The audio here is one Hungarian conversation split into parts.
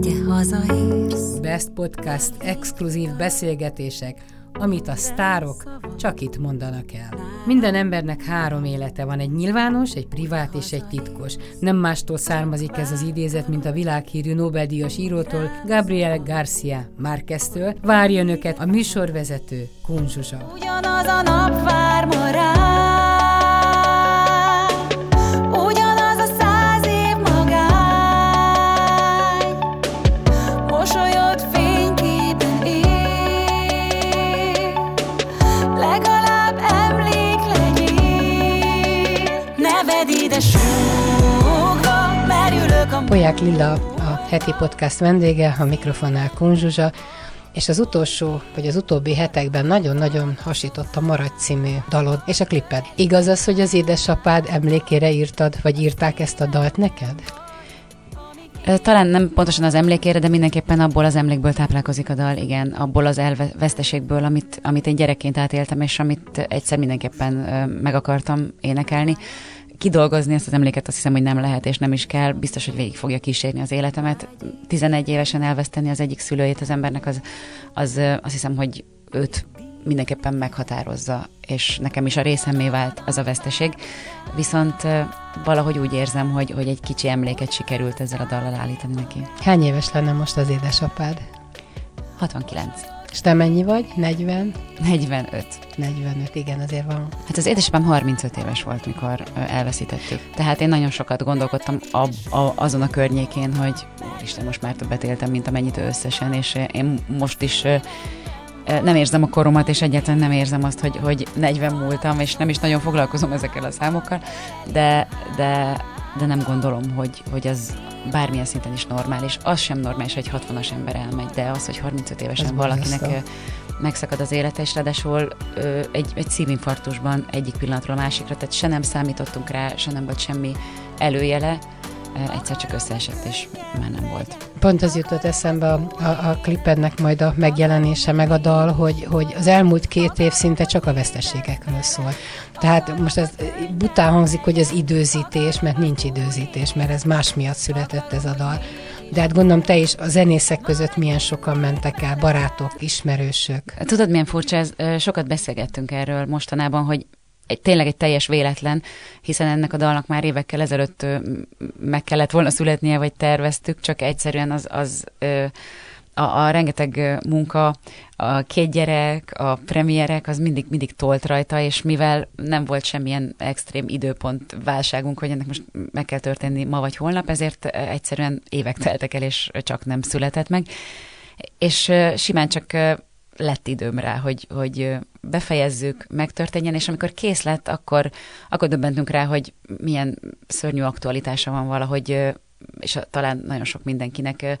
ugye hazaérsz? Best Podcast exkluzív beszélgetések, amit a sztárok csak itt mondanak el. Minden embernek három élete van, egy nyilvános, egy privát és egy titkos. Nem mástól származik ez az idézet, mint a világhírű Nobel-díjas írótól, Gabriel Garcia Márqueztől. Várja önöket a műsorvezető Kunzsuzsa. Ugyanaz a nap vár ma rá. Polyák Lilla a heti podcast vendége, a mikrofonnál Kunzsuzsa, és az utolsó, vagy az utóbbi hetekben nagyon-nagyon hasított a Maradj című dalod és a kliped. Igaz az, hogy az édesapád emlékére írtad, vagy írták ezt a dalt neked? Talán nem pontosan az emlékére, de mindenképpen abból az emlékből táplálkozik a dal, igen, abból az elveszteségből, amit, amit én gyerekként átéltem, és amit egyszer mindenképpen meg akartam énekelni. Kidolgozni ezt az emléket azt hiszem, hogy nem lehet, és nem is kell. Biztos, hogy végig fogja kísérni az életemet. 11 évesen elveszteni az egyik szülőjét az embernek, az, az azt hiszem, hogy őt mindenképpen meghatározza, és nekem is a részemé vált az a veszteség. Viszont valahogy úgy érzem, hogy, hogy egy kicsi emléket sikerült ezzel a dallal állítani neki. Hány éves lenne most az édesapád? 69. És te mennyi vagy? 40? 45. 45, igen, azért van. Hát az édesapám 35 éves volt, mikor elveszítettük. Tehát én nagyon sokat gondolkodtam a, a, azon a környékén, hogy Isten, most már többet éltem, mint amennyit összesen, és én most is nem érzem a koromat, és egyáltalán nem érzem azt, hogy, hogy 40 múltam, és nem is nagyon foglalkozom ezekkel a számokkal, de, de, de nem gondolom, hogy, hogy az bármilyen szinten is normális. Az sem normális, hogy 60-as ember elmegy, de az, hogy 35 évesen Ez valakinek ö, megszakad az élete, és ráadásul egy, egy szívinfarktusban egyik pillanatról a másikra, tehát se nem számítottunk rá, se nem volt semmi előjele, egyszer csak összeesett, és már nem volt. Pont az jutott eszembe a, a, a klipednek majd a megjelenése, meg a dal, hogy, hogy az elmúlt két év szinte csak a veszteségekről szól. Tehát most ez bután hangzik, hogy az időzítés, mert nincs időzítés, mert ez más miatt született ez a dal. De hát gondolom te is a zenészek között milyen sokan mentek el, barátok, ismerősök. Tudod, milyen furcsa ez? Sokat beszélgettünk erről mostanában, hogy egy, tényleg egy teljes véletlen, hiszen ennek a dalnak már évekkel ezelőtt meg kellett volna születnie, vagy terveztük, csak egyszerűen az, az a, a rengeteg munka, a két gyerek, a premierek, az mindig, mindig tolt rajta, és mivel nem volt semmilyen extrém időpont válságunk, hogy ennek most meg kell történni ma vagy holnap, ezért egyszerűen évek teltek el, és csak nem született meg. És simán csak lett időm rá, hogy, hogy befejezzük, megtörténjen, és amikor kész lett, akkor, akkor döbbentünk rá, hogy milyen szörnyű aktualitása van valahogy, és talán nagyon sok mindenkinek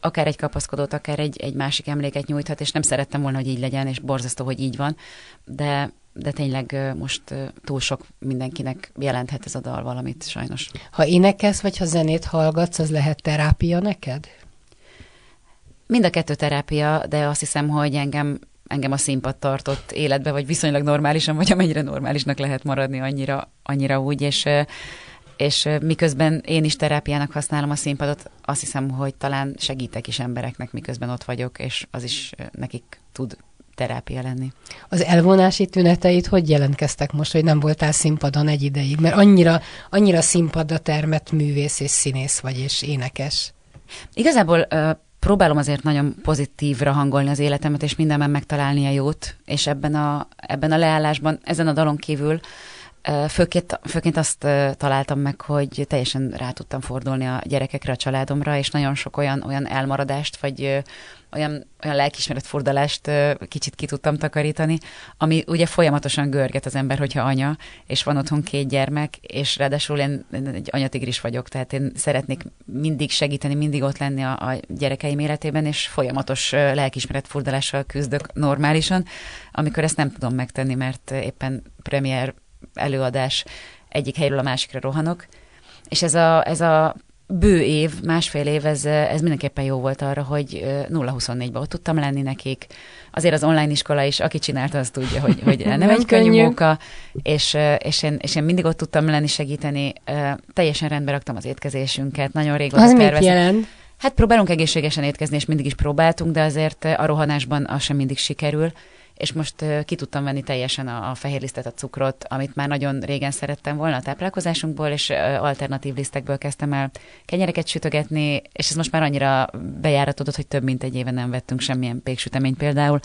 akár egy kapaszkodót, akár egy, egy másik emléket nyújthat, és nem szerettem volna, hogy így legyen, és borzasztó, hogy így van, de, de tényleg most túl sok mindenkinek jelenthet ez a dal valamit, sajnos. Ha énekelsz, vagy ha zenét hallgatsz, az lehet terápia neked? Mind a kettő terápia, de azt hiszem, hogy engem, engem a színpad tartott életbe, vagy viszonylag normálisan, vagy amennyire normálisnak lehet maradni, annyira, annyira úgy, és, és miközben én is terápiának használom a színpadot, azt hiszem, hogy talán segítek is embereknek, miközben ott vagyok, és az is nekik tud terápia lenni. Az elvonási tüneteid hogy jelentkeztek most, hogy nem voltál színpadon egy ideig? Mert annyira, annyira színpadra termett művész és színész vagy, és énekes. Igazából próbálom azért nagyon pozitívra hangolni az életemet, és mindenben megtalálni a jót, és ebben a, ebben a leállásban, ezen a dalon kívül főként, főként azt találtam meg, hogy teljesen rá tudtam fordulni a gyerekekre, a családomra, és nagyon sok olyan, olyan elmaradást, vagy olyan, olyan lelkismeret furdalást ö, kicsit ki tudtam takarítani, ami ugye folyamatosan görget az ember, hogyha anya, és van otthon két gyermek, és ráadásul én, egy anyatigris vagyok, tehát én szeretnék mindig segíteni, mindig ott lenni a, a gyerekeim életében, és folyamatos ö, lelkismeret furdalással küzdök normálisan, amikor ezt nem tudom megtenni, mert éppen premier előadás egyik helyről a másikra rohanok, és ez a, ez a bő év, másfél év, ez, ez mindenképpen jó volt arra, hogy ö, 0-24-ben ott tudtam lenni nekik. Azért az online iskola is, aki csinálta, az tudja, hogy, hogy nem, Nem egy könnyű könnyű. munka, és, ö, és, én, és én mindig ott tudtam lenni, segíteni. Teljesen rendbe raktam az étkezésünket, nagyon régóta Az mit jelent? Hát próbálunk egészségesen étkezni, és mindig is próbáltunk, de azért a rohanásban az sem mindig sikerül és most ki tudtam venni teljesen a, a fehér lisztet, a cukrot, amit már nagyon régen szerettem volna a táplálkozásunkból, és alternatív lisztekből kezdtem el kenyereket sütögetni, és ez most már annyira bejáratodott, hogy több mint egy éve nem vettünk semmilyen péksüteményt például,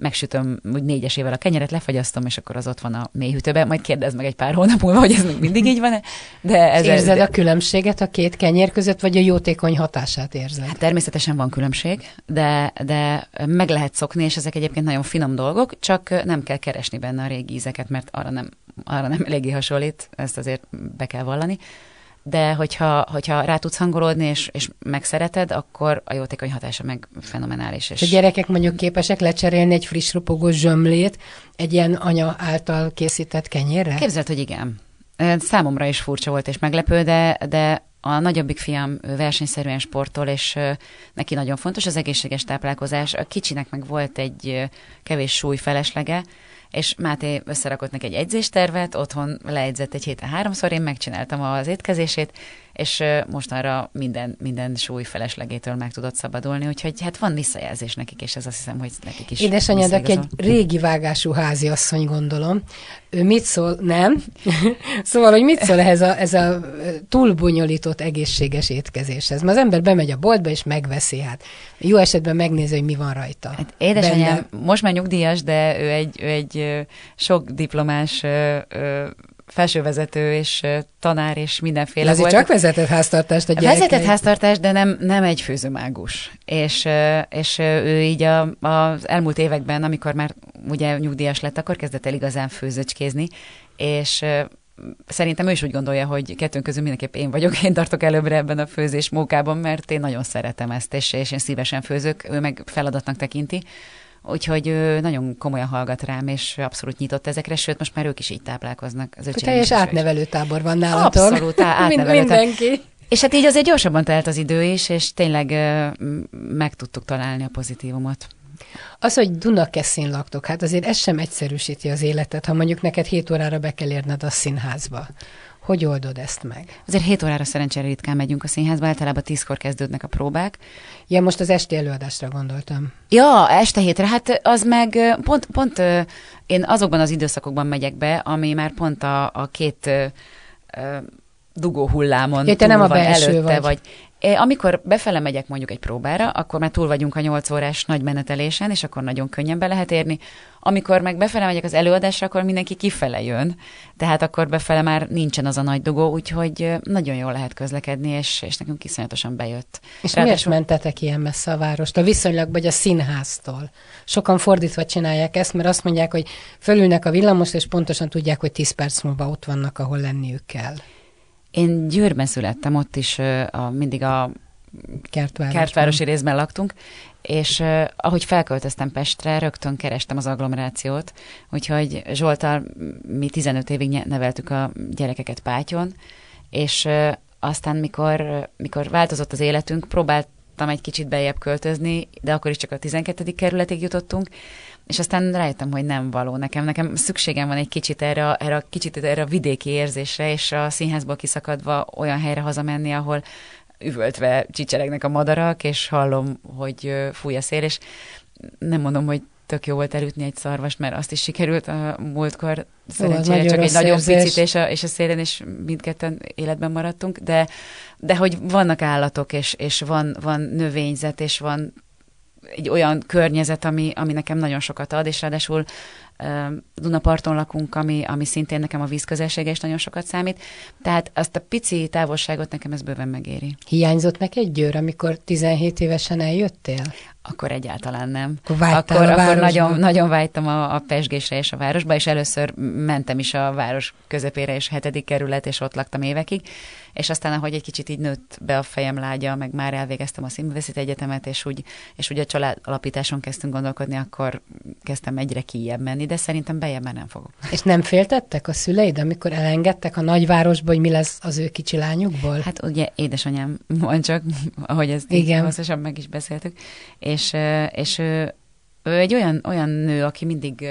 megsütöm úgy négyesével a kenyeret, lefagyasztom, és akkor az ott van a mélyhűtőben, majd kérdezd meg egy pár hónap múlva, hogy ez még mindig így van-e. De ez érzed de... a különbséget a két kenyer között, vagy a jótékony hatását érzed? Hát természetesen van különbség, de, de meg lehet szokni, és ezek egyébként nagyon finom dolgok, csak nem kell keresni benne a régi ízeket, mert arra nem, arra nem eléggé hasonlít, ezt azért be kell vallani de hogyha, hogyha rá tudsz hangolódni, és, és megszereted, akkor a jótékony hatása meg fenomenális. És... A gyerekek mondjuk képesek lecserélni egy friss ropogó zsömlét egy ilyen anya által készített kenyérre? Képzeld, hogy igen. Számomra is furcsa volt és meglepő, de, de a nagyobbik fiam versenyszerűen sportol, és neki nagyon fontos az egészséges táplálkozás. A kicsinek meg volt egy kevés súly feleslega, és Máté összerakott neki egy egyzéstervet, otthon leegyzett egy héten háromszor, én megcsináltam az étkezését, és mostanra minden, minden súly feleslegétől meg tudott szabadulni, úgyhogy hát van visszajelzés nekik, és ez azt hiszem, hogy nekik is Édesanyád, aki egy régi vágású háziasszony, gondolom. Ő mit szól? Nem? szóval, hogy mit szól ehhez a, ez a túlbonyolított egészséges étkezéshez? Mert az ember bemegy a boltba, és megveszi, hát jó esetben megnézi, hogy mi van rajta. Hát édesanyám most már nyugdíjas, de ő egy, ő egy sok diplomás felsővezető és tanár és mindenféle volt. csak vezetett háztartást a gyerekei. Vezetett háztartást, de nem, nem egy főzőmágus. És, és ő így a, az elmúlt években, amikor már ugye nyugdíjas lett, akkor kezdett el igazán főzöcskézni, és szerintem ő is úgy gondolja, hogy kettőnk közül mindenképp én vagyok, én tartok előbbre ebben a főzés mókában, mert én nagyon szeretem ezt, és, és én szívesen főzök, ő meg feladatnak tekinti. Úgyhogy ő nagyon komolyan hallgat rám, és abszolút nyitott ezekre, sőt, most már ők is így táplálkoznak. Az teljes átnevelő tábor van nálatok. Abszolút, átnevelő Mindenki. És hát így azért gyorsabban telt az idő is, és tényleg meg tudtuk találni a pozitívumot. Az, hogy Dunakeszin laktok, hát azért ez sem egyszerűsíti az életet, ha mondjuk neked 7 órára be kell érned a színházba. Hogy oldod ezt meg? Azért 7 órára szerencsére ritkán megyünk a színházba, általában 10-kor kezdődnek a próbák. Ja, most az esti előadásra gondoltam. Ja, este hétre, hát az meg pont, pont én azokban az időszakokban megyek be, ami már pont a, a két dugó hullámon ja, te nem a belső előtte, vagy. vagy amikor befele megyek mondjuk egy próbára, akkor már túl vagyunk a 8 órás nagy menetelésen, és akkor nagyon könnyen be lehet érni. Amikor meg befele megyek az előadásra, akkor mindenki kifele jön, tehát akkor befele már nincsen az a nagy dugó, úgyhogy nagyon jól lehet közlekedni, és, és nekünk iszonyatosan bejött. És Ráadásul... miért mentetek ilyen messze a várost? A viszonylag vagy a színháztól? Sokan fordítva csinálják ezt, mert azt mondják, hogy fölülnek a villamos, és pontosan tudják, hogy 10 perc múlva ott vannak, ahol lenniük kell. Én Győrben születtem, ott is a, mindig a Kertváros. kertvárosi részben laktunk, és uh, ahogy felköltöztem Pestre, rögtön kerestem az agglomerációt, úgyhogy Zsoltal mi 15 évig neveltük a gyerekeket Pátyon, és uh, aztán mikor, mikor változott az életünk, próbáltam egy kicsit bejebb költözni, de akkor is csak a 12. kerületig jutottunk, és aztán rájöttem, hogy nem való nekem. Nekem szükségem van egy kicsit erre, erre a kicsit erre a vidéki érzésre, és a színházból kiszakadva olyan helyre hazamenni, ahol üvöltve csicseregnek a madarak, és hallom, hogy fúj a szél, és nem mondom, hogy tök jó volt elütni egy szarvast, mert azt is sikerült a múltkor. Szerencsére csak egy nagyon érzés. picit, és a, és a szélen is mindketten életben maradtunk, de, de hogy vannak állatok, és, és van, van növényzet, és van egy olyan környezet, ami, ami nekem nagyon sokat ad, és ráadásul Dunaparton lakunk, ami, ami szintén nekem a vízközelsége is nagyon sokat számít. Tehát azt a pici távolságot nekem ez bőven megéri. Hiányzott neked Győr, amikor 17 évesen eljöttél? Akkor egyáltalán nem. Akkor, akkor, akkor nagyon, nagyon vágytam a, a pesgésre és a városba, és először mentem is a város közepére és hetedik kerület, és ott laktam évekig és aztán, ahogy egy kicsit így nőtt be a fejem lágya, meg már elvégeztem a színművészeti egyetemet, és úgy, és úgy a család alapításon kezdtünk gondolkodni, akkor kezdtem egyre kijebb menni, de szerintem bejebb már nem fogok. És nem féltettek a szüleid, amikor elengedtek a nagyvárosba, hogy mi lesz az ő kicsi lányukból? Hát ugye édesanyám van csak, ahogy ezt Igen. hosszasan meg is beszéltük, és, és ő, ő egy olyan, olyan nő, aki mindig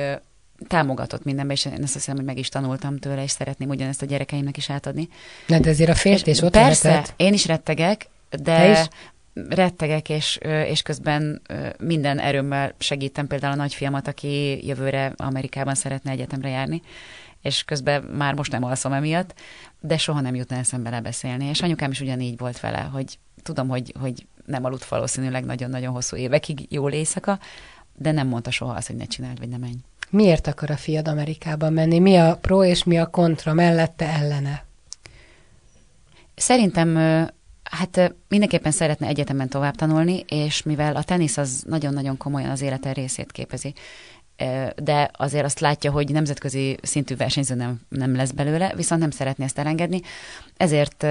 támogatott mindenben, és én ezt hiszem, hogy meg is tanultam tőle, és szeretném ugyanezt a gyerekeimnek is átadni. De, de ezért a féltés ott Persze, lehetett. én is rettegek, de rettegek, és, és közben minden erőmmel segítem például a nagyfiamat, aki jövőre Amerikában szeretne egyetemre járni, és közben már most nem alszom emiatt, de soha nem jutna eszembe lebeszélni. És anyukám is ugyanígy volt vele, hogy tudom, hogy, hogy nem aludt valószínűleg nagyon-nagyon hosszú évekig jól éjszaka, de nem mondta soha azt, hogy ne csináld, vagy ne menj. Miért akar a fiad Amerikába menni? Mi a pro és mi a kontra mellette ellene? Szerintem hát mindenképpen szeretne egyetemen tovább tanulni, és mivel a tenisz az nagyon-nagyon komolyan az élete részét képezi, de azért azt látja, hogy nemzetközi szintű versenyző nem, nem lesz belőle, viszont nem szeretné ezt elengedni. Ezért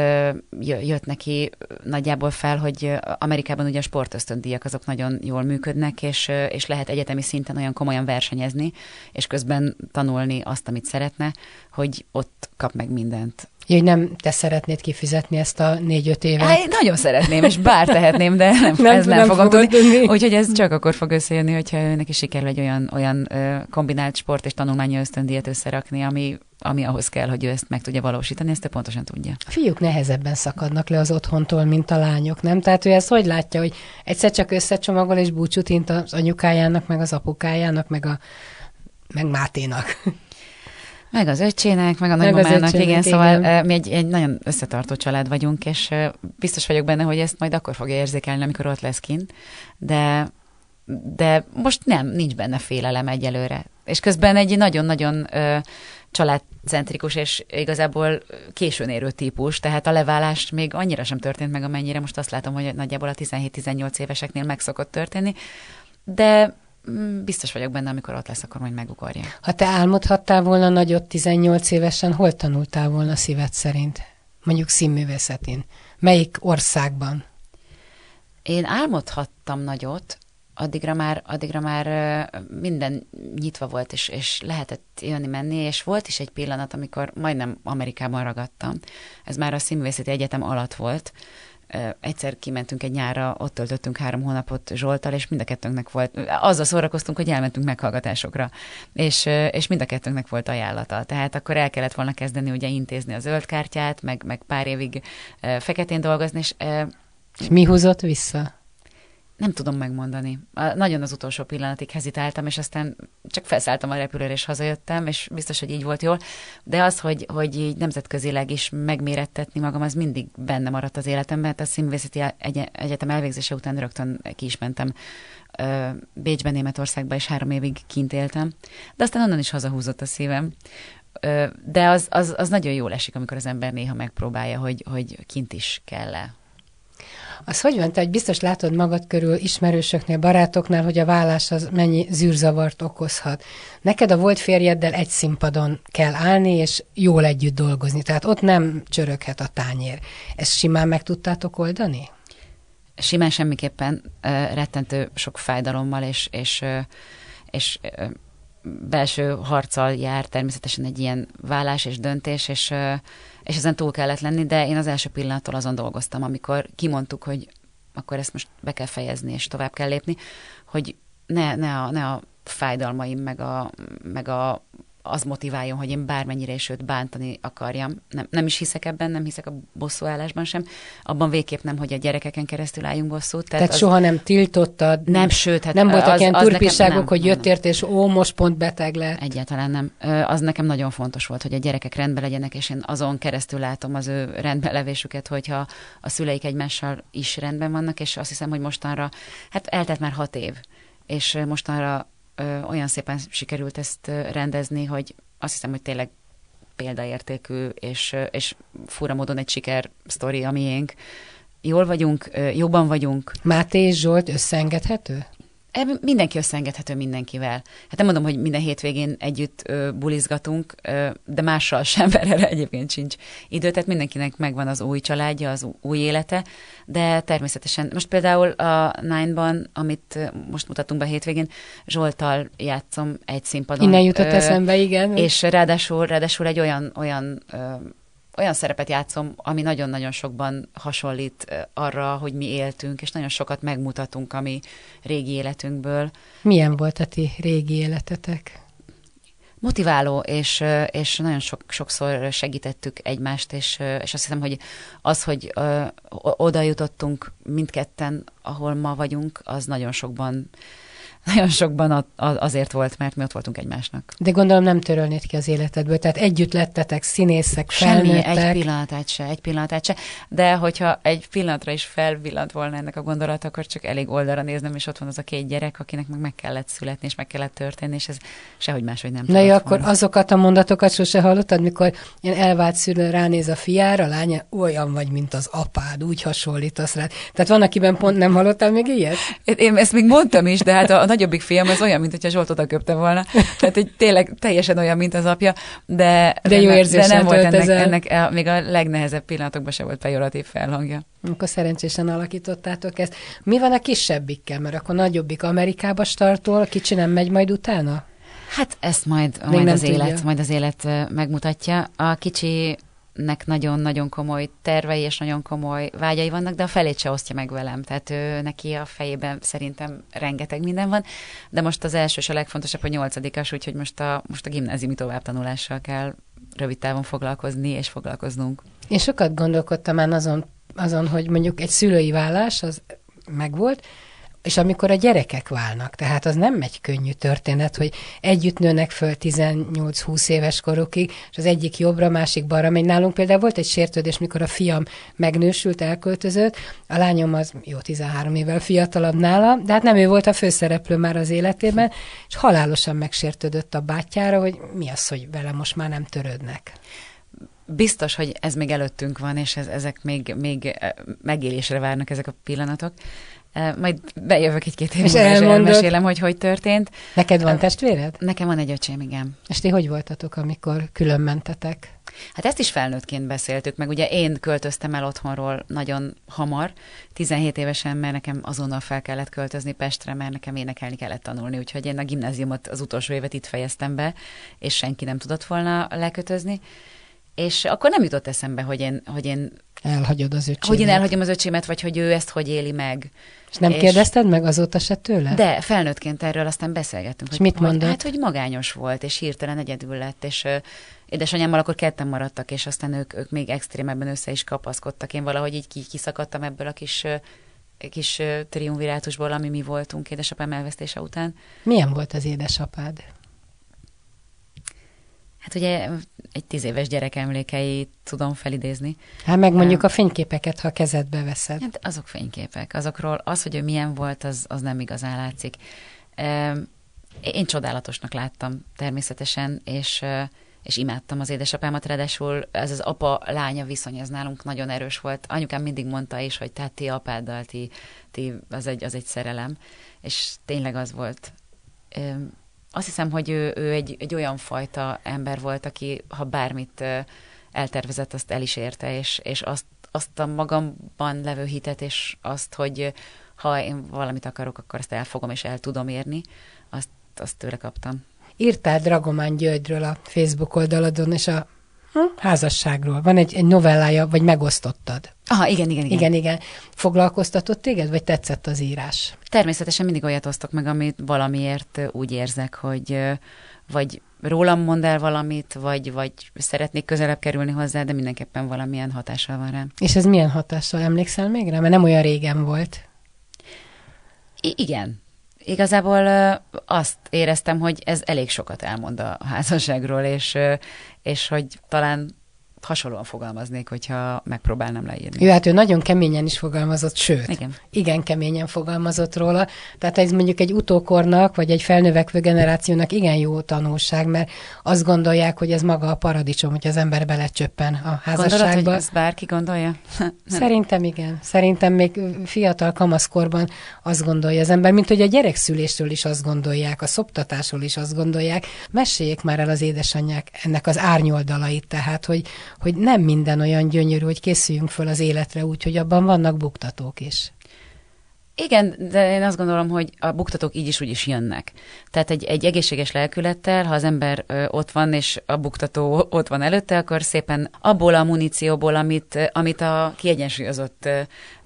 jött neki nagyjából fel, hogy Amerikában ugye a sportösztöndíjak azok nagyon jól működnek, és, és lehet egyetemi szinten olyan komolyan versenyezni, és közben tanulni azt, amit szeretne, hogy ott kap meg mindent hogy nem te szeretnéd kifizetni ezt a négy-öt évet? Hát, nagyon szeretném, és bár tehetném, de nem, nem, ez nem, nem fogom tudni. tudni. Úgyhogy ez csak akkor fog összejönni, hogyha neki sikerül egy olyan, olyan kombinált sport és tanulmányi ösztöndíjat összerakni, ami, ami ahhoz kell, hogy ő ezt meg tudja valósítani, ezt ő pontosan tudja. A fiúk nehezebben szakadnak le az otthontól, mint a lányok, nem? Tehát ő ezt hogy látja, hogy egyszer csak összecsomagol és búcsút int az anyukájának, meg az apukájának, meg a meg Máténak. Meg az öccsének, meg a nagymamának, igen, igen, szóval mi egy, egy nagyon összetartó család vagyunk, és biztos vagyok benne, hogy ezt majd akkor fogja érzékelni, amikor ott lesz kint, de, de most nem, nincs benne félelem egyelőre. És közben egy nagyon-nagyon családcentrikus és igazából későn érő típus, tehát a leválás még annyira sem történt meg, amennyire most azt látom, hogy nagyjából a 17-18 éveseknél meg szokott történni, de biztos vagyok benne, amikor ott lesz, akkor majd megugorja. Ha te álmodhattál volna nagyot 18 évesen, hol tanultál volna szíved szerint? Mondjuk színművészetén. Melyik országban? Én álmodhattam nagyot, addigra már, addigra már minden nyitva volt, és, és lehetett jönni-menni, és volt is egy pillanat, amikor majdnem Amerikában ragadtam. Ez már a színművészeti egyetem alatt volt, egyszer kimentünk egy nyára, ott töltöttünk három hónapot Zsoltal, és mind a kettőnknek volt, azzal szórakoztunk, hogy elmentünk meghallgatásokra, és, és mind a kettőnknek volt ajánlata. Tehát akkor el kellett volna kezdeni ugye intézni a zöld kártyát, meg, meg pár évig feketén dolgozni, és és mi húzott vissza? Nem tudom megmondani. Nagyon az utolsó pillanatig hezitáltam, és aztán csak felszálltam a repülőre, és hazajöttem, és biztos, hogy így volt jól. De az, hogy, hogy így nemzetközileg is megmérettetni magam, az mindig benne maradt az életemben. Tehát a színvészeti egy- egyetem elvégzése után rögtön ki is mentem Bécsben, Németországba, és három évig kint éltem. De aztán onnan is hazahúzott a szívem. de az, az, az nagyon jól esik, amikor az ember néha megpróbálja, hogy, hogy kint is kell-e az hogy van, te, hogy biztos látod magad körül ismerősöknél, barátoknál, hogy a vállás az mennyi zűrzavart okozhat. Neked a volt férjeddel egy színpadon kell állni, és jól együtt dolgozni. Tehát ott nem csöröghet a tányér. Ezt simán meg tudtátok oldani? Simán semmiképpen uh, rettentő sok fájdalommal és, és, uh, és uh, belső harccal jár természetesen egy ilyen vállás és döntés, és és ezen túl kellett lenni, de én az első pillanattól azon dolgoztam, amikor kimondtuk, hogy akkor ezt most be kell fejezni, és tovább kell lépni, hogy ne, ne, a, ne a fájdalmaim, meg a, meg a az motiváljon, hogy én bármennyire is őt bántani akarjam. Nem, nem is hiszek ebben, nem hiszek a bosszúállásban sem. Abban végképp nem, hogy a gyerekeken keresztül álljunk bosszút. Tehát, tehát soha nem tiltottad? Nem, sőt. Hát nem voltak az, ilyen turpiságok, hogy jöttél, és ó, most pont beteg lett? Egyáltalán nem. Az nekem nagyon fontos volt, hogy a gyerekek rendben legyenek, és én azon keresztül látom az ő rendben levésüket, hogyha a szüleik egymással is rendben vannak, és azt hiszem, hogy mostanra, hát eltelt már hat év, és mostanra olyan szépen sikerült ezt rendezni, hogy azt hiszem, hogy tényleg példaértékű, és, és fura módon egy siker sztori a miénk. Jól vagyunk, jobban vagyunk. Máté és Zsolt összeengedhető? Mindenki összeengedhető mindenkivel. Hát nem mondom, hogy minden hétvégén együtt ö, bulizgatunk, ö, de mással sem, mert erre egyébként sincs idő, tehát mindenkinek megvan az új családja, az új élete, de természetesen most például a Nine-ban, amit most mutatunk be hétvégén, Zsoltal játszom egy színpadon. Innen jutott ö, eszembe, igen. És ráadásul, ráadásul egy olyan, olyan ö, olyan szerepet játszom, ami nagyon-nagyon sokban hasonlít arra, hogy mi éltünk, és nagyon sokat megmutatunk a mi régi életünkből. Milyen volt a ti régi életetek? motiváló, és, és nagyon sok, sokszor segítettük egymást, és, és azt hiszem, hogy az, hogy oda jutottunk mindketten, ahol ma vagyunk, az nagyon sokban nagyon sokban azért volt, mert mi ott voltunk egymásnak. De gondolom nem törölnéd ki az életedből, tehát együtt lettetek színészek, felnőttek. Semmi, egy pillanatát se, egy pillanatát se, de hogyha egy pillanatra is felvillant volna ennek a gondolat, akkor csak elég oldalra néznem, és ott van az a két gyerek, akinek meg meg kellett születni, és meg kellett történni, és ez sehogy máshogy nem Na jó, akkor volna. azokat a mondatokat sose hallottad, mikor ilyen elvált szülő ránéz a fiára, a lánya, olyan vagy, mint az apád, úgy hasonlítasz rá. Tehát van, akiben pont nem hallottál még ilyet? Én ezt még mondtam is, de hát a, a nagyobbik fiam az olyan, mint hogyha Zsolt oda köpte volna. Tehát egy tényleg teljesen olyan, mint az apja, de, de, jó de nem volt ennek, ennek a, még a legnehezebb pillanatokban se volt pejoratív felhangja. Akkor szerencsésen alakítottátok ezt. Mi van a kisebbikkel? Mert akkor nagyobbik Amerikába startol, kicsi nem megy majd utána? Hát ezt majd, majd az tudja. élet, majd az élet megmutatja. A kicsi nek nagyon-nagyon komoly tervei és nagyon komoly vágyai vannak, de a felét se osztja meg velem. Tehát ő, neki a fejében szerintem rengeteg minden van, de most az első és a legfontosabb, hogy nyolcadikas, úgyhogy most a, most a gimnáziumi továbbtanulással kell rövid távon foglalkozni és foglalkoznunk. Én sokat gondolkodtam már azon, azon, hogy mondjuk egy szülői vállás, az megvolt, és amikor a gyerekek válnak, tehát az nem egy könnyű történet, hogy együtt nőnek föl 18-20 éves korukig, és az egyik jobbra, másik balra megy. Nálunk például volt egy sértődés, mikor a fiam megnősült, elköltözött, a lányom az jó 13 évvel fiatalabb nála, de hát nem ő volt a főszereplő már az életében, és halálosan megsértődött a bátyjára, hogy mi az, hogy vele most már nem törődnek biztos, hogy ez még előttünk van, és ez, ezek még, még eh, megélésre várnak ezek a pillanatok. Majd bejövök egy-két év és, és elmesélem, hogy hogy történt. Neked van testvéred? Nekem van egy öcsém, igen. És ti hogy voltatok, amikor külön mentetek? Hát ezt is felnőttként beszéltük, meg ugye én költöztem el otthonról nagyon hamar, 17 évesen, mert nekem azonnal fel kellett költözni Pestre, mert nekem énekelni kellett tanulni, úgyhogy én a gimnáziumot az utolsó évet itt fejeztem be, és senki nem tudott volna lekötözni. És akkor nem jutott eszembe, hogy én, hogy én elhagyod az öcsémet. Hogy én elhagyom az öcsémet, vagy hogy ő ezt hogy éli meg. És nem és kérdezted meg azóta se tőle? De felnőttként erről aztán beszélgettünk. És hogy, mit mondott? Hát, hogy magányos volt, és hirtelen egyedül lett, és uh, édesanyámmal akkor ketten maradtak, és aztán ők, ők még extrémebben össze is kapaszkodtak. Én valahogy így kiszakadtam ebből a kis uh, kis triumvirátusból, ami mi voltunk édesapám elvesztése után. Milyen volt az édesapád? Hát ugye egy tíz éves gyerek emlékeit tudom felidézni. Hát meg mondjuk a fényképeket, ha kezedbe veszed. Hát azok fényképek. Azokról az, hogy ő milyen volt, az, az nem igazán látszik. Én csodálatosnak láttam természetesen, és, és imádtam az édesapámat, ráadásul ez az apa-lánya viszony, ez nálunk nagyon erős volt. Anyukám mindig mondta is, hogy tehát ti apáddal, ti, ti az, egy, az egy szerelem, és tényleg az volt azt hiszem, hogy ő, ő egy, egy olyan fajta ember volt, aki ha bármit eltervezett, azt el is érte, és, és azt, azt a magamban levő hitet, és azt, hogy ha én valamit akarok, akkor azt elfogom, és el tudom érni, azt, azt tőle kaptam. Írtál Dragomán Györgyről a Facebook oldaladon, és a hm, házasságról. Van egy, egy novellája, vagy megosztottad. Aha, igen, igen, igen. Igen, igen. Foglalkoztatott téged, vagy tetszett az írás? Természetesen mindig olyat osztok meg, amit valamiért úgy érzek, hogy vagy rólam mond el valamit, vagy, vagy szeretnék közelebb kerülni hozzá, de mindenképpen valamilyen hatással van rám. És ez milyen hatással? Emlékszel még rá? Mert nem olyan régen volt. I- igen. Igazából azt éreztem, hogy ez elég sokat elmond a házasságról, és, és hogy talán hasonlóan fogalmaznék, hogyha megpróbálnám leírni. Jó, hát ő nagyon keményen is fogalmazott, sőt, igen, igen keményen fogalmazott róla. Tehát ez mondjuk egy utókornak, vagy egy felnövekvő generációnak igen jó tanulság, mert azt gondolják, hogy ez maga a paradicsom, hogy az ember belecsöppen a házasságba. Gondolod, hogy ezt bárki gondolja? Szerintem igen. Szerintem még fiatal kamaszkorban azt gondolja az ember, mint hogy a gyerekszülésről is azt gondolják, a szoptatásról is azt gondolják. Meséljék már el az édesanyják ennek az árnyoldalait, tehát, hogy, hogy nem minden olyan gyönyörű, hogy készüljünk föl az életre úgy, hogy abban vannak buktatók is. Igen, de én azt gondolom, hogy a buktatók így is úgy is jönnek. Tehát egy, egy egészséges lelkülettel, ha az ember ott van, és a buktató ott van előtte, akkor szépen abból a munícióból, amit, amit a kiegyensúlyozott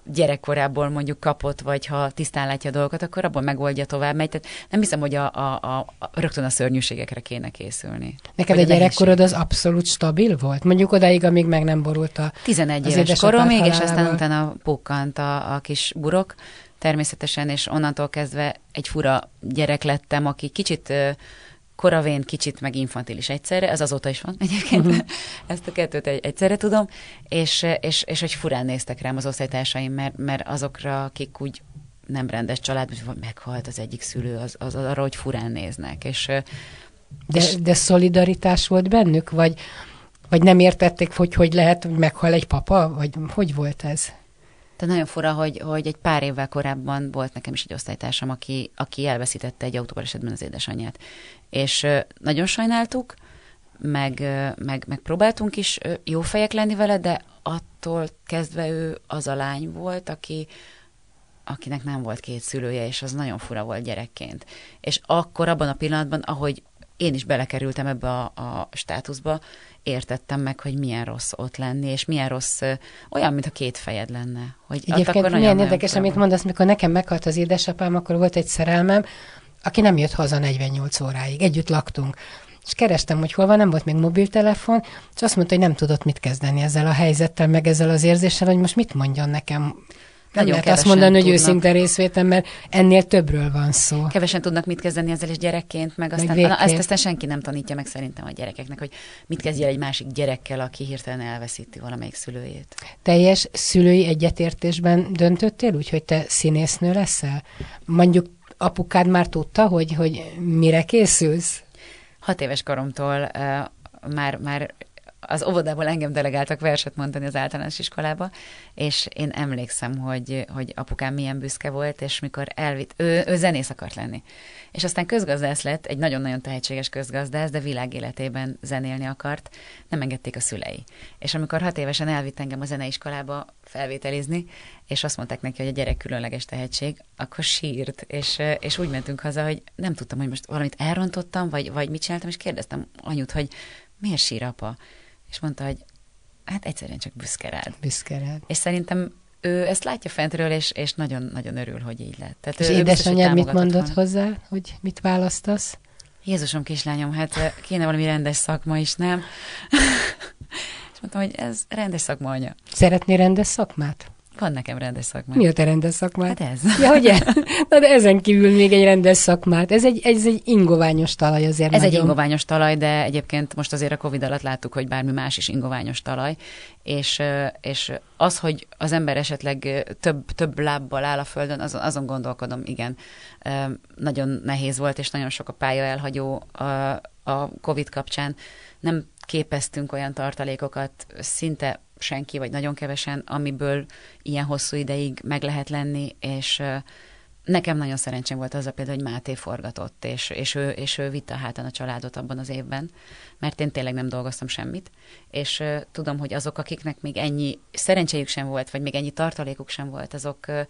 gyerekkorából mondjuk kapott, vagy ha tisztán látja a dolgokat, akkor abból megoldja tovább megy. Tehát nem hiszem, hogy a, a, a, a rögtön a szörnyűségekre kéne készülni. Neked a gyerekkorod az abszolút stabil volt? Mondjuk odáig, amíg meg nem borult a 11 éves koromig, és aztán utána pukkant a, a kis burok, természetesen, és onnantól kezdve egy fura gyerek lettem, aki kicsit koravén, kicsit meg infantilis egyszerre, ez azóta is van egyébként, uh-huh. ezt a kettőt egy, egyszerre tudom, és, és, és hogy furán néztek rám az osztálytársaim, mert, mert azokra, akik úgy nem rendes család, meghalt az egyik szülő, az, az, az arra, hogy furán néznek. És, de, és, de szolidaritás volt bennük, vagy, vagy nem értették, hogy hogy lehet, hogy meghal egy papa, vagy hogy volt ez? Tehát nagyon fura, hogy, hogy egy pár évvel korábban volt nekem is egy osztálytársam, aki, aki elveszítette egy autóbalesetben az édesanyját. És nagyon sajnáltuk, meg, meg, meg próbáltunk is jó fejek lenni vele, de attól kezdve ő az a lány volt, aki, akinek nem volt két szülője, és az nagyon fura volt gyerekként. És akkor abban a pillanatban, ahogy én is belekerültem ebbe a, a státuszba, értettem meg, hogy milyen rossz ott lenni, és milyen rossz, olyan, mintha két fejed lenne. Hogy Egyébként milyen nagyon érdekes, amit mondasz, mikor nekem meghalt az édesapám, akkor volt egy szerelmem, aki nem jött haza 48 óráig. Együtt laktunk. És kerestem, hogy hol van, nem volt még mobiltelefon, és azt mondta, hogy nem tudott mit kezdeni ezzel a helyzettel, meg ezzel az érzéssel, hogy most mit mondjon nekem nem lehet azt mondani, hogy őszinte részvétem, mert ennél többről van szó. Kevesen tudnak mit kezdeni ezzel is gyerekként, meg aztán meg ezt aztán senki nem tanítja meg szerintem a gyerekeknek, hogy mit kezdje egy másik gyerekkel, aki hirtelen elveszíti valamelyik szülőjét. Teljes szülői egyetértésben döntöttél, úgyhogy te színésznő leszel? Mondjuk apukád már tudta, hogy, hogy mire készülsz? Hat éves koromtól uh, már, már az óvodából engem delegáltak verset mondani az általános iskolába, és én emlékszem, hogy, hogy apukám milyen büszke volt, és mikor elvitt, ő, ő zenész akart lenni. És aztán közgazdász lett, egy nagyon-nagyon tehetséges közgazdász, de világéletében zenélni akart, nem engedték a szülei. És amikor hat évesen elvitt engem a zeneiskolába felvételizni, és azt mondták neki, hogy a gyerek különleges tehetség, akkor sírt, és, és úgy mentünk haza, hogy nem tudtam, hogy most valamit elrontottam, vagy, vagy mit csináltam, és kérdeztem anyut, hogy miért sír apa? És mondta, hogy hát egyszerűen csak büszke rád. Büszke rád. És szerintem ő ezt látja fentről, és, és nagyon-nagyon örül, hogy így lett. Tehát és édesanyád mit mondott van. hozzá, hogy mit választasz? Jézusom kislányom, hát kéne valami rendes szakma is, nem? és mondtam, hogy ez rendes szakma anya. Szeretné rendes szakmát? Van nekem rendes szakmát. Mi a te rendes szakmát? Hát ez. Ja, hogy ez? Na de ezen kívül még egy rendes szakmát. Ez egy, ez egy ingoványos talaj azért Ez nagyon. egy ingoványos talaj, de egyébként most azért a Covid alatt láttuk, hogy bármi más is ingoványos talaj, és, és az, hogy az ember esetleg több, több lábbal áll a földön, azon, azon gondolkodom, igen. Nagyon nehéz volt, és nagyon sok a pálya elhagyó a, a Covid kapcsán. Nem képeztünk olyan tartalékokat, szinte senki, vagy nagyon kevesen, amiből ilyen hosszú ideig meg lehet lenni, és nekem nagyon szerencsém volt az a például, hogy Máté forgatott, és, és, ő, és ő vitte hátán a családot abban az évben, mert én tényleg nem dolgoztam semmit, és uh, tudom, hogy azok, akiknek még ennyi szerencséjük sem volt, vagy még ennyi tartalékuk sem volt, azok, uh,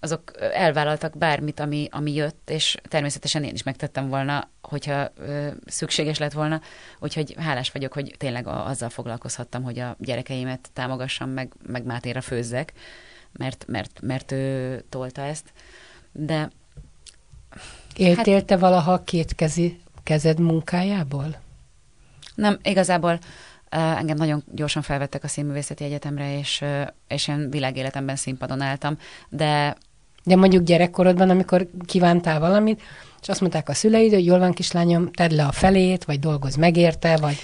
azok elvállaltak bármit, ami, ami jött, és természetesen én is megtettem volna, hogyha uh, szükséges lett volna, úgyhogy hálás vagyok, hogy tényleg a, azzal foglalkozhattam, hogy a gyerekeimet támogassam, meg, meg Mátéra főzzek, mert, mert, mert ő tolta ezt. De... Éltél hát, te valaha kétkezi kezed munkájából? Nem, igazából engem nagyon gyorsan felvettek a színművészeti egyetemre, és, és én világéletemben színpadon álltam, de... De mondjuk gyerekkorodban, amikor kívántál valamit, és azt mondták a szüleid, hogy jól van kislányom, tedd le a felét, vagy dolgoz megérte, vagy...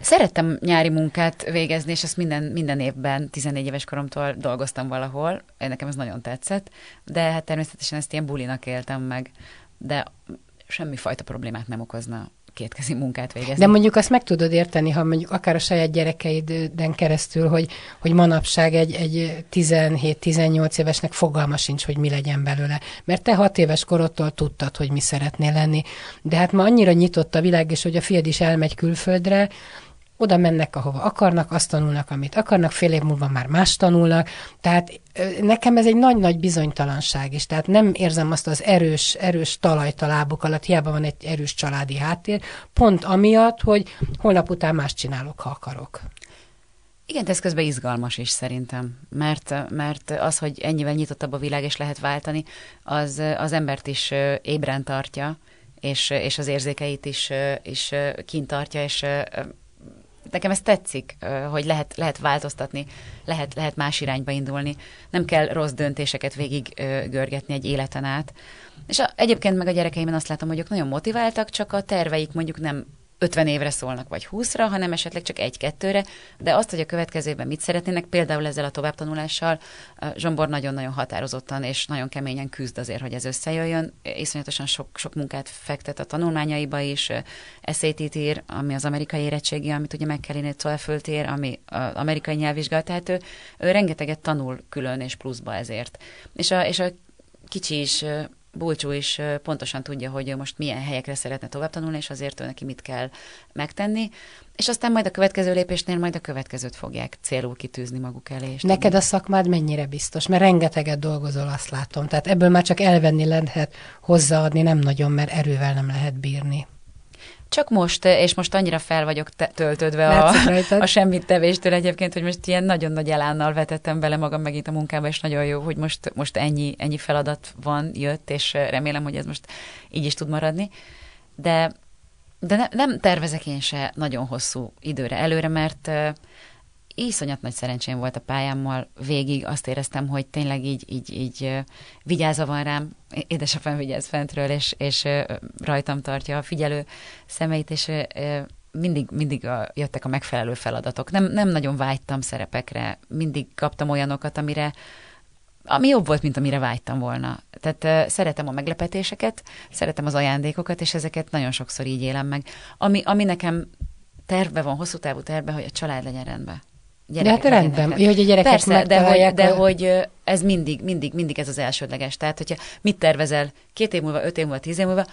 Szerettem nyári munkát végezni, és ezt minden, minden évben, 14 éves koromtól dolgoztam valahol, nekem ez nagyon tetszett, de hát természetesen ezt ilyen bulinak éltem meg, de semmi fajta problémát nem okozna kétkezi munkát végezni. De mondjuk azt meg tudod érteni, ha mondjuk akár a saját gyerekeiden keresztül, hogy, hogy manapság egy, egy 17-18 évesnek fogalma sincs, hogy mi legyen belőle. Mert te hat éves korodtól tudtad, hogy mi szeretnél lenni. De hát ma annyira nyitott a világ, és hogy a fiad is elmegy külföldre, oda mennek, ahova akarnak, azt tanulnak, amit akarnak, fél év múlva már más tanulnak. Tehát nekem ez egy nagy-nagy bizonytalanság is. Tehát nem érzem azt az erős, erős talajt a lábuk alatt, hiába van egy erős családi háttér, pont amiatt, hogy holnap után más csinálok, ha akarok. Igen, ez közben izgalmas is szerintem, mert, mert az, hogy ennyivel nyitottabb a világ és lehet váltani, az, az embert is ébren tartja, és, és az érzékeit is, is kint tartja, és nekem ez tetszik, hogy lehet, lehet változtatni, lehet, lehet más irányba indulni. Nem kell rossz döntéseket végig görgetni egy életen át. És a, egyébként meg a gyerekeimben azt látom, hogy ők nagyon motiváltak, csak a terveik mondjuk nem 50 évre szólnak, vagy 20-ra, hanem esetleg csak egy-kettőre, de azt, hogy a következőben mit szeretnének, például ezzel a továbbtanulással, Zsombor nagyon-nagyon határozottan és nagyon keményen küzd azért, hogy ez összejöjjön. Iszonyatosan sok, sok munkát fektet a tanulmányaiba is, SAT-t ír, ami az amerikai érettségi, amit ugye meg kell TOEFL ér, ami amerikai nyelvvizsgát, tehát ő, ő rengeteget tanul külön és pluszba ezért. És a, és a kicsi is Bulcsú is pontosan tudja, hogy most milyen helyekre szeretne tovább tanulni, és azért ő neki mit kell megtenni, és aztán majd a következő lépésnél majd a következőt fogják célul kitűzni maguk elé. És Neked a szakmád mennyire biztos? Mert rengeteget dolgozol, azt látom. Tehát ebből már csak elvenni lehet, hozzáadni nem nagyon, mert erővel nem lehet bírni. Csak most, és most annyira fel vagyok te- töltődve a, a semmit tevéstől egyébként, hogy most ilyen nagyon nagy elánnal vetettem bele magam megint a munkába, és nagyon jó, hogy most, most ennyi, ennyi feladat van, jött, és remélem, hogy ez most így is tud maradni. De, de ne, nem tervezek én se nagyon hosszú időre előre, mert iszonyat nagy szerencsém volt a pályámmal végig, azt éreztem, hogy tényleg így, így, így vigyázva van rám, édesapám vigyáz fentről, és, és rajtam tartja a figyelő szemeit, és mindig, mindig a, jöttek a megfelelő feladatok. Nem, nem nagyon vágytam szerepekre, mindig kaptam olyanokat, amire ami jobb volt, mint amire vágytam volna. Tehát uh, szeretem a meglepetéseket, szeretem az ajándékokat, és ezeket nagyon sokszor így élem meg. Ami, ami nekem terve van, hosszú távú terve, hogy a család legyen rendben de hát rendben, hogy a gyerekek Persze, de hogy, de hogy ez mindig, mindig, mindig ez az elsődleges. Tehát, hogyha mit tervezel két év múlva, öt év múlva, tíz év múlva,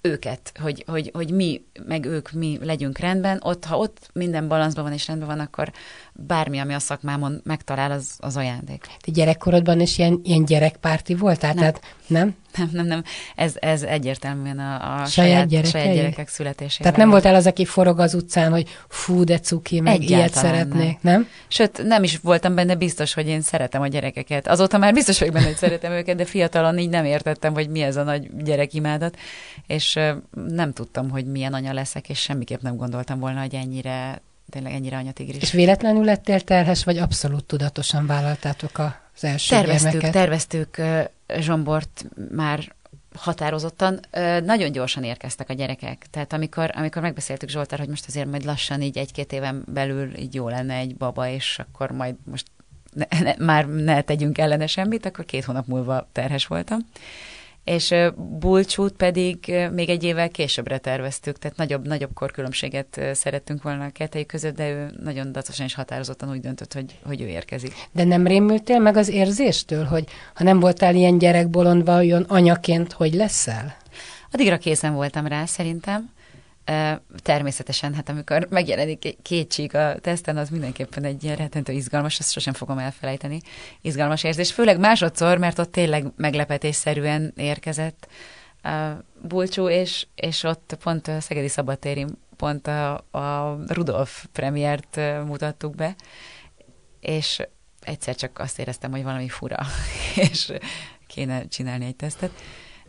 őket, hogy, hogy, hogy mi, meg ők, mi legyünk rendben. Ott, ha ott minden balanszban van és rendben van, akkor bármi, ami a szakmámon megtalál, az, az ajándék. Te gyerekkorodban is ilyen, ilyen gyerekpárti voltál? Nem. Tehát, nem? Nem, nem, nem. Ez, ez egyértelműen a, a saját, saját, saját gyerekek születésében. Tehát nem voltál az, aki forog az utcán, hogy fú, de cuki, meg Egyáltalán ilyet szeretnék, nem. nem? Sőt, nem is voltam benne biztos, hogy én szeretem a gyerekeket. Azóta már biztos vagyok benne, hogy szeretem őket, de fiatalon így nem értettem, hogy mi ez a nagy gyerekimádat, és nem tudtam, hogy milyen anya leszek, és semmiképp nem gondoltam volna, hogy ennyire tényleg ennyire anyatigris. És véletlenül lettél terhes, vagy abszolút tudatosan vállaltátok az első terveztük, gyermeket? Terveztük Zsombort már határozottan, nagyon gyorsan érkeztek a gyerekek. Tehát amikor, amikor megbeszéltük Zsoltár, hogy most azért majd lassan így egy-két éven belül így jó lenne egy baba, és akkor majd most ne, ne, már ne tegyünk ellene semmit, akkor két hónap múlva terhes voltam és Bulcsút pedig még egy évvel későbbre terveztük, tehát nagyobb, nagyobb korkülönbséget szerettünk volna a kettőjük között, de ő nagyon dacosan és határozottan úgy döntött, hogy, hogy ő érkezik. De nem rémültél meg az érzéstől, hogy ha nem voltál ilyen gyerekbolondva, olyan anyaként, hogy leszel? Addigra készen voltam rá, szerintem. Természetesen, hát amikor megjelenik két csík a teszten, az mindenképpen egy ilyen rettentő izgalmas, ezt sosem fogom elfelejteni, izgalmas érzés. Főleg másodszor, mert ott tényleg meglepetésszerűen érkezett Bulcsú, és, és ott pont a Szegedi Szabadtéri pont a, a Rudolf premiért mutattuk be, és egyszer csak azt éreztem, hogy valami fura, és kéne csinálni egy tesztet.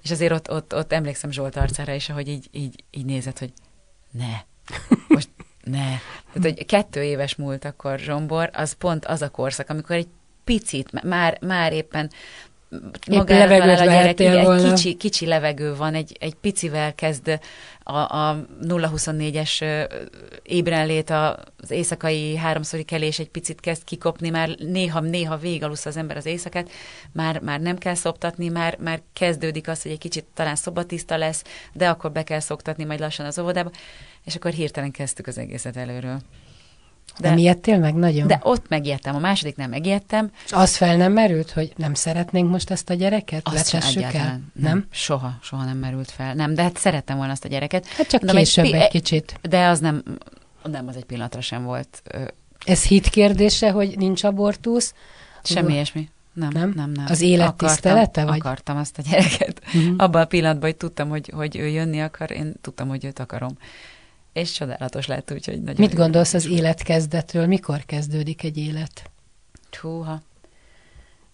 És azért ott, ott, ott emlékszem Zsolt arcára is, ahogy így, így, így nézett, hogy ne, most ne. Tehát, hogy kettő éves múlt akkor Zsombor, az pont az a korszak, amikor egy picit, már, már éppen magára talál a gyerek, egy kicsi, kicsi levegő van, egy, egy picivel kezd a, a 0-24-es ébrenlét, az éjszakai háromszori kelés egy picit kezd kikopni, már néha-néha végigalusz az ember az éjszakát, már, már nem kell szoptatni, már, már kezdődik az, hogy egy kicsit talán szobatiszta lesz, de akkor be kell szoktatni majd lassan az óvodába, és akkor hirtelen kezdtük az egészet előről. De, nem ijedtél meg nagyon? De ott megijedtem, a második nem megijedtem. És az fel nem merült, hogy nem szeretnénk most ezt a gyereket? Azt sem el? Nem, nem? Soha, soha nem merült fel. Nem, de hát szerettem volna azt a gyereket. Hát csak de később egy, egy kicsit. De az nem, nem az egy pillanatra sem volt. Ez hit kérdése, hogy nincs abortusz? Semmi ilyesmi. Nem, nem, nem, nem. Az élet akartam, tisztelete? Vagy? Akartam azt a gyereket. Uh-huh. Abban a pillanatban, hogy tudtam, hogy, hogy ő jönni akar, én tudtam, hogy őt akarom és csodálatos lett, úgyhogy nagyon Mit gondolsz az életkezdetről? Mikor kezdődik egy élet? Húha.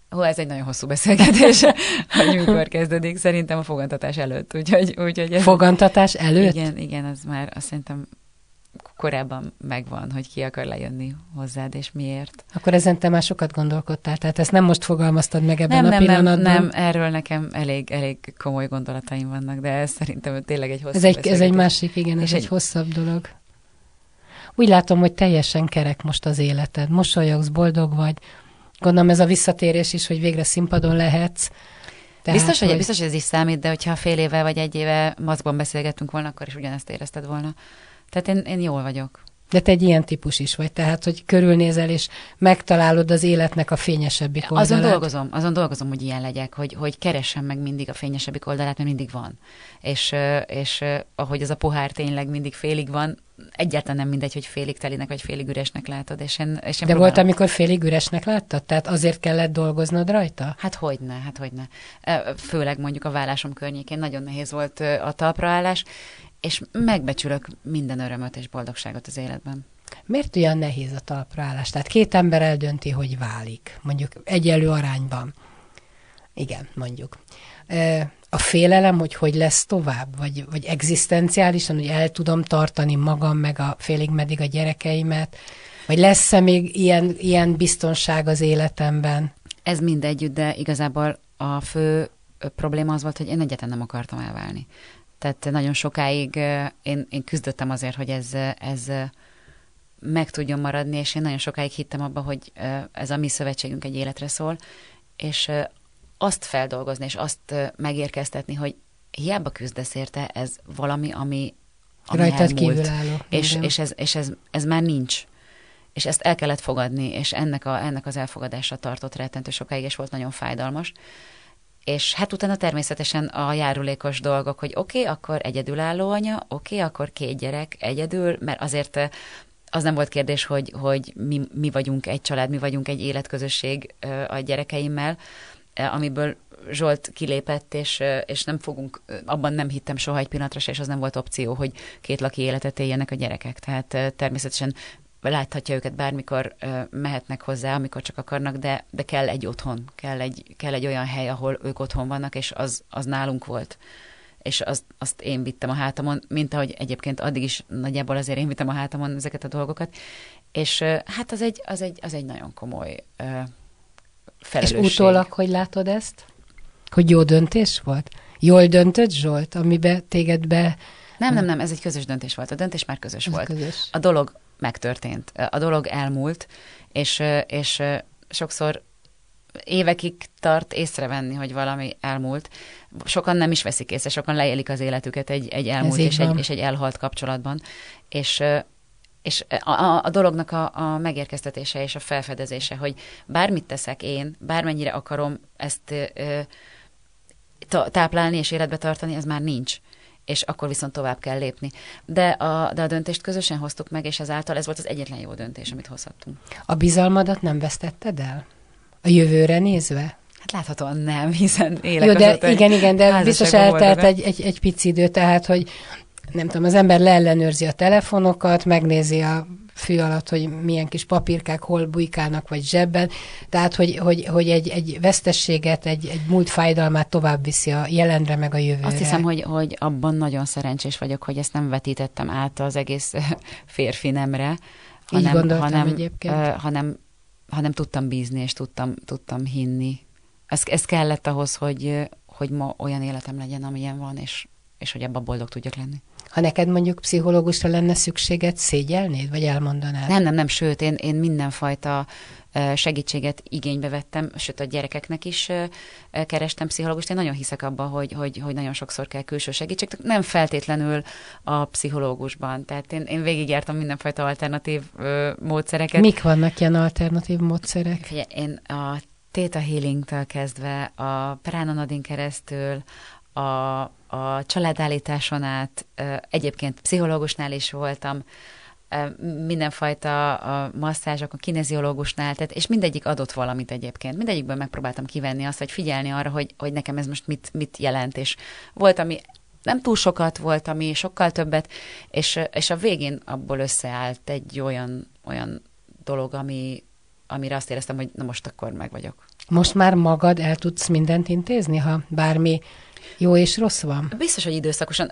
Hú, ez egy nagyon hosszú beszélgetés, hogy mikor kezdődik. Szerintem a fogantatás előtt. Úgyhogy, úgyhogy ez, Fogantatás előtt? Igen, igen, az már azt szerintem korábban megvan, hogy ki akar lejönni hozzád, és miért. Akkor ezen te már sokat gondolkodtál, tehát ezt nem most fogalmaztad meg ebben Nem, a nem, pillanatban. nem, erről nekem elég, elég komoly gondolataim vannak, de ez szerintem tényleg egy hosszú Ez egy, ez egy másik, igen, ez egy, egy- hosszabb dolog. Úgy látom, hogy teljesen kerek most az életed. Mosolyogsz, boldog vagy. Gondolom ez a visszatérés is, hogy végre színpadon lehetsz. Tehát, biztos, hogy, biztos, hogy ez is számít, de hogyha fél éve vagy egy éve maszkban beszélgettünk volna, akkor is ugyanezt érezted volna. Tehát én, én jól vagyok. De te egy ilyen típus is vagy, tehát, hogy körülnézel, és megtalálod az életnek a fényesebbik oldalát. Azon dolgozom, azon dolgozom, hogy ilyen legyek, hogy, hogy keressem meg mindig a fényesebbik oldalát, mert mindig van. És, és ahogy ez a pohár tényleg mindig félig van, egyáltalán nem mindegy, hogy félig telinek, vagy félig üresnek látod. És én, és én De próbálom- volt, amikor félig üresnek láttad? Tehát azért kellett dolgoznod rajta? Hát hogyne, hát hogyne. Főleg mondjuk a vállásom környékén nagyon nehéz volt a talpraállás, és megbecsülök minden örömöt és boldogságot az életben. Miért olyan nehéz a talpraállás? Tehát két ember eldönti, hogy válik, mondjuk egyenlő arányban. Igen, mondjuk. A félelem, hogy hogy lesz tovább, vagy, vagy egzisztenciálisan, hogy el tudom tartani magam, meg a félig meddig a gyerekeimet, vagy lesz-e még ilyen, ilyen biztonság az életemben? Ez mind együtt, de igazából a fő probléma az volt, hogy én egyáltalán nem akartam elválni. Tehát nagyon sokáig én, én küzdöttem azért, hogy ez, ez meg tudjon maradni, és én nagyon sokáig hittem abba, hogy ez a mi szövetségünk egy életre szól, és azt feldolgozni, és azt megérkeztetni, hogy hiába küzdesz érte, ez valami, ami, ami Rajtad elmúlt. kívülálló. És, Igen. és, ez, és ez, ez már nincs. És ezt el kellett fogadni, és ennek, a, ennek az elfogadása tartott rettentő sokáig, és volt nagyon fájdalmas. És hát utána természetesen a járulékos dolgok, hogy oké, okay, akkor egyedülálló anya, oké, okay, akkor két gyerek egyedül, mert azért eh, az nem volt kérdés, hogy, hogy mi, mi vagyunk egy család, mi vagyunk egy életközösség eh, a gyerekeimmel, eh, amiből Zsolt kilépett, és, és nem fogunk, abban nem hittem soha egy pillanatra se, és az nem volt opció, hogy két laki életet éljenek a gyerekek. Tehát eh, természetesen láthatja őket bármikor mehetnek hozzá, amikor csak akarnak, de, de kell egy otthon, kell egy, kell egy olyan hely, ahol ők otthon vannak, és az, az nálunk volt. És azt, azt én vittem a hátamon, mint ahogy egyébként addig is nagyjából azért én vittem a hátamon ezeket a dolgokat. És hát az egy, az egy, az egy nagyon komoly ö, És felelősség. utólag, hogy látod ezt? Hogy jó döntés volt? Jól döntött Zsolt, amiben téged be... Nem, nem, nem, ez egy közös döntés volt. A döntés már közös Ez volt. közös. A dolog megtörtént. A dolog elmúlt, és, és sokszor évekig tart észrevenni, hogy valami elmúlt. Sokan nem is veszik észre, sokan leélik az életüket egy, egy elmúlt és van. egy, és egy elhalt kapcsolatban. És, és a, a, a dolognak a, a megérkeztetése és a felfedezése, hogy bármit teszek én, bármennyire akarom ezt ö, táplálni és életbe tartani, ez már nincs és akkor viszont tovább kell lépni. De a, de a döntést közösen hoztuk meg, és ezáltal ez volt az egyetlen jó döntés, amit hozhattunk. A bizalmadat nem vesztetted el? A jövőre nézve? Hát láthatóan nem, hiszen élek Jó, de azóta, igen, igen, de biztos eltelt egy, egy, egy pici idő, tehát, hogy nem tudom, az ember leellenőrzi a telefonokat, megnézi a fű alatt, hogy milyen kis papírkák hol bujkálnak, vagy zsebben, tehát, hogy, hogy, hogy egy, egy vesztességet, egy, egy múlt fájdalmát tovább viszi a jelenre, meg a jövőre. Azt hiszem, hogy, hogy abban nagyon szerencsés vagyok, hogy ezt nem vetítettem át az egész férfi nemre, hanem, hanem, egyébként. hanem, hanem tudtam bízni, és tudtam, tudtam hinni. Ez, ez kellett ahhoz, hogy, hogy ma olyan életem legyen, amilyen van, és, és hogy abban boldog tudjak lenni. Ha neked mondjuk pszichológusra lenne szükséged, szégyelnéd, vagy elmondanád? Nem, nem, nem, sőt, én, én mindenfajta segítséget igénybe vettem, sőt a gyerekeknek is kerestem pszichológust. Én nagyon hiszek abba, hogy, hogy, hogy nagyon sokszor kell külső segítség, nem feltétlenül a pszichológusban. Tehát én, én végigjártam mindenfajta alternatív ö, módszereket. Mik vannak ilyen alternatív módszerek? Figyelj, én a Theta Healing-től kezdve, a Pránanadin keresztül, a, a családállításon át, egyébként pszichológusnál is voltam, mindenfajta a masszázsok, a kineziológusnál, tehát, és mindegyik adott valamit egyébként. Mindegyikből megpróbáltam kivenni azt, vagy figyelni arra, hogy, hogy nekem ez most mit, mit jelent, és volt, ami nem túl sokat volt, ami sokkal többet, és, és a végén abból összeállt egy olyan, olyan dolog, ami, amire azt éreztem, hogy na most akkor meg vagyok. Most már magad el tudsz mindent intézni, ha bármi jó és rossz van? Biztos, hogy időszakosan.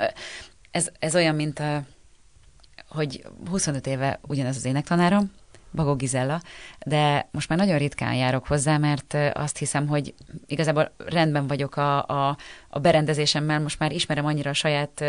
Ez, ez olyan, mint a, hogy 25 éve ugyanez az énektanárom, Bagó Gizella, de most már nagyon ritkán járok hozzá, mert azt hiszem, hogy igazából rendben vagyok a, a, a berendezésemmel, most már ismerem annyira a saját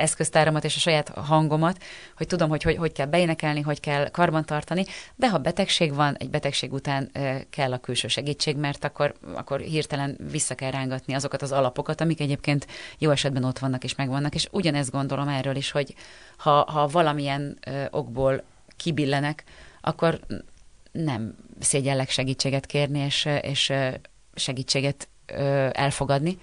eszköztáramat és a saját hangomat, hogy tudom, hogy hogy, hogy kell beénekelni, hogy kell karbantartani, de ha betegség van, egy betegség után kell a külső segítség, mert akkor, akkor hirtelen vissza kell rángatni azokat az alapokat, amik egyébként jó esetben ott vannak és megvannak, és ugyanezt gondolom erről is, hogy ha, ha valamilyen okból kibillenek, akkor nem szégyellek segítséget kérni, és, és segítséget elfogadni,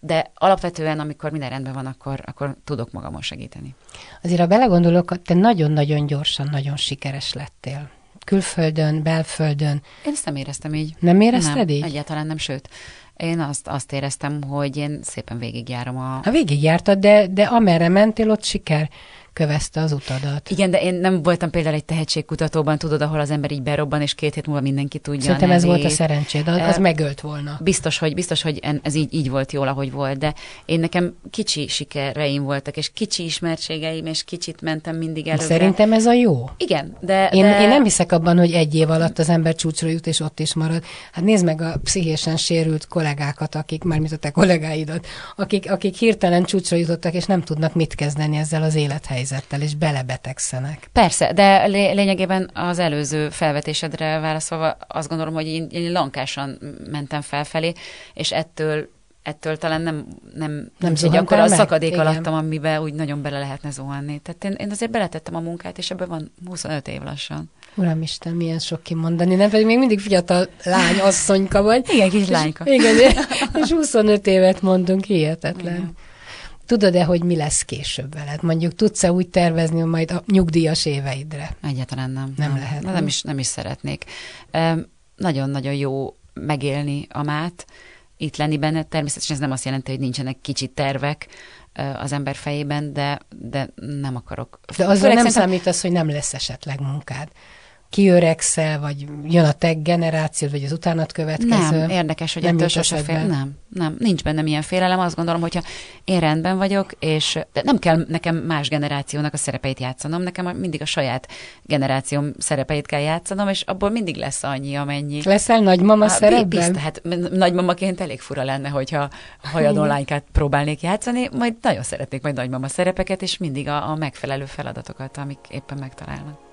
de alapvetően, amikor minden rendben van, akkor, akkor tudok magamon segíteni. Azért, ha belegondolok, te nagyon-nagyon gyorsan, nagyon sikeres lettél. Külföldön, belföldön. Én ezt nem éreztem így. Nem érezted nem, így? egyáltalán nem, sőt. Én azt, azt éreztem, hogy én szépen végigjárom a... Ha végigjártad, de, de amerre mentél, ott siker kövezte az utadat. Igen, de én nem voltam például egy tehetségkutatóban, tudod, ahol az ember így berobban, és két hét múlva mindenki tudja. Szerintem ez volt a szerencséd, az, az uh, megölt volna. Biztos, hogy, biztos, hogy ez így, így volt jól, ahogy volt, de én nekem kicsi sikereim voltak, és kicsi ismertségeim, és kicsit mentem mindig előre. Szerintem ez a jó. Igen, de... Én, de... én nem hiszek abban, hogy egy év alatt az ember csúcsra jut, és ott is marad. Hát nézd meg a pszichésen sérült kollégákat, akik, már mint a te kollégáidat, akik, akik hirtelen csúcsra jutottak, és nem tudnak mit kezdeni ezzel az élethelyzettel, és bele belebetegszenek. Persze, de lényegében az előző felvetésedre válaszolva azt gondolom, hogy én, én lankásan mentem felfelé, és ettől ettől talán nem, nem, nem egy akkor a szakadék Igen. alattam, amiben úgy nagyon bele lehetne zuhanni. Tehát én, én azért beletettem a munkát, és ebből van 25 év lassan. Uramisten, milyen sok kimondani, nem pedig még mindig fiatal lány, asszonyka vagy. Igen, kis lányka. Igen, és 25 évet mondunk, hihetetlen. Igen. Tudod-e, hogy mi lesz később veled? Mondjuk tudsz-e úgy tervezni majd a nyugdíjas éveidre? Egyáltalán nem. Nem, nem lehet. Nem, nem, is, nem is szeretnék. Nagyon-nagyon jó megélni a mát, itt lenni benne. Természetesen ez nem azt jelenti, hogy nincsenek kicsi tervek az ember fejében, de, de nem akarok. De azzal Főleg nem szerintem... számítasz, hogy nem lesz esetleg munkád kiöregszel, vagy jön a te generációd, vagy az utánat következő. Nem, érdekes, hogy nem ettől sose fél. Nem, nem, nincs bennem ilyen félelem. Azt gondolom, hogyha én rendben vagyok, és de nem kell nekem más generációnak a szerepeit játszanom, nekem mindig a saját generációm szerepeit kell játszanom, és abból mindig lesz annyi, amennyi. Leszel nagymama a, szerepben? Bizt, hát nagymamaként elég fura lenne, hogyha hajadó lánykát próbálnék játszani, majd nagyon szeretnék majd nagymama szerepeket, és mindig a, a megfelelő feladatokat, amik éppen megtalálnak.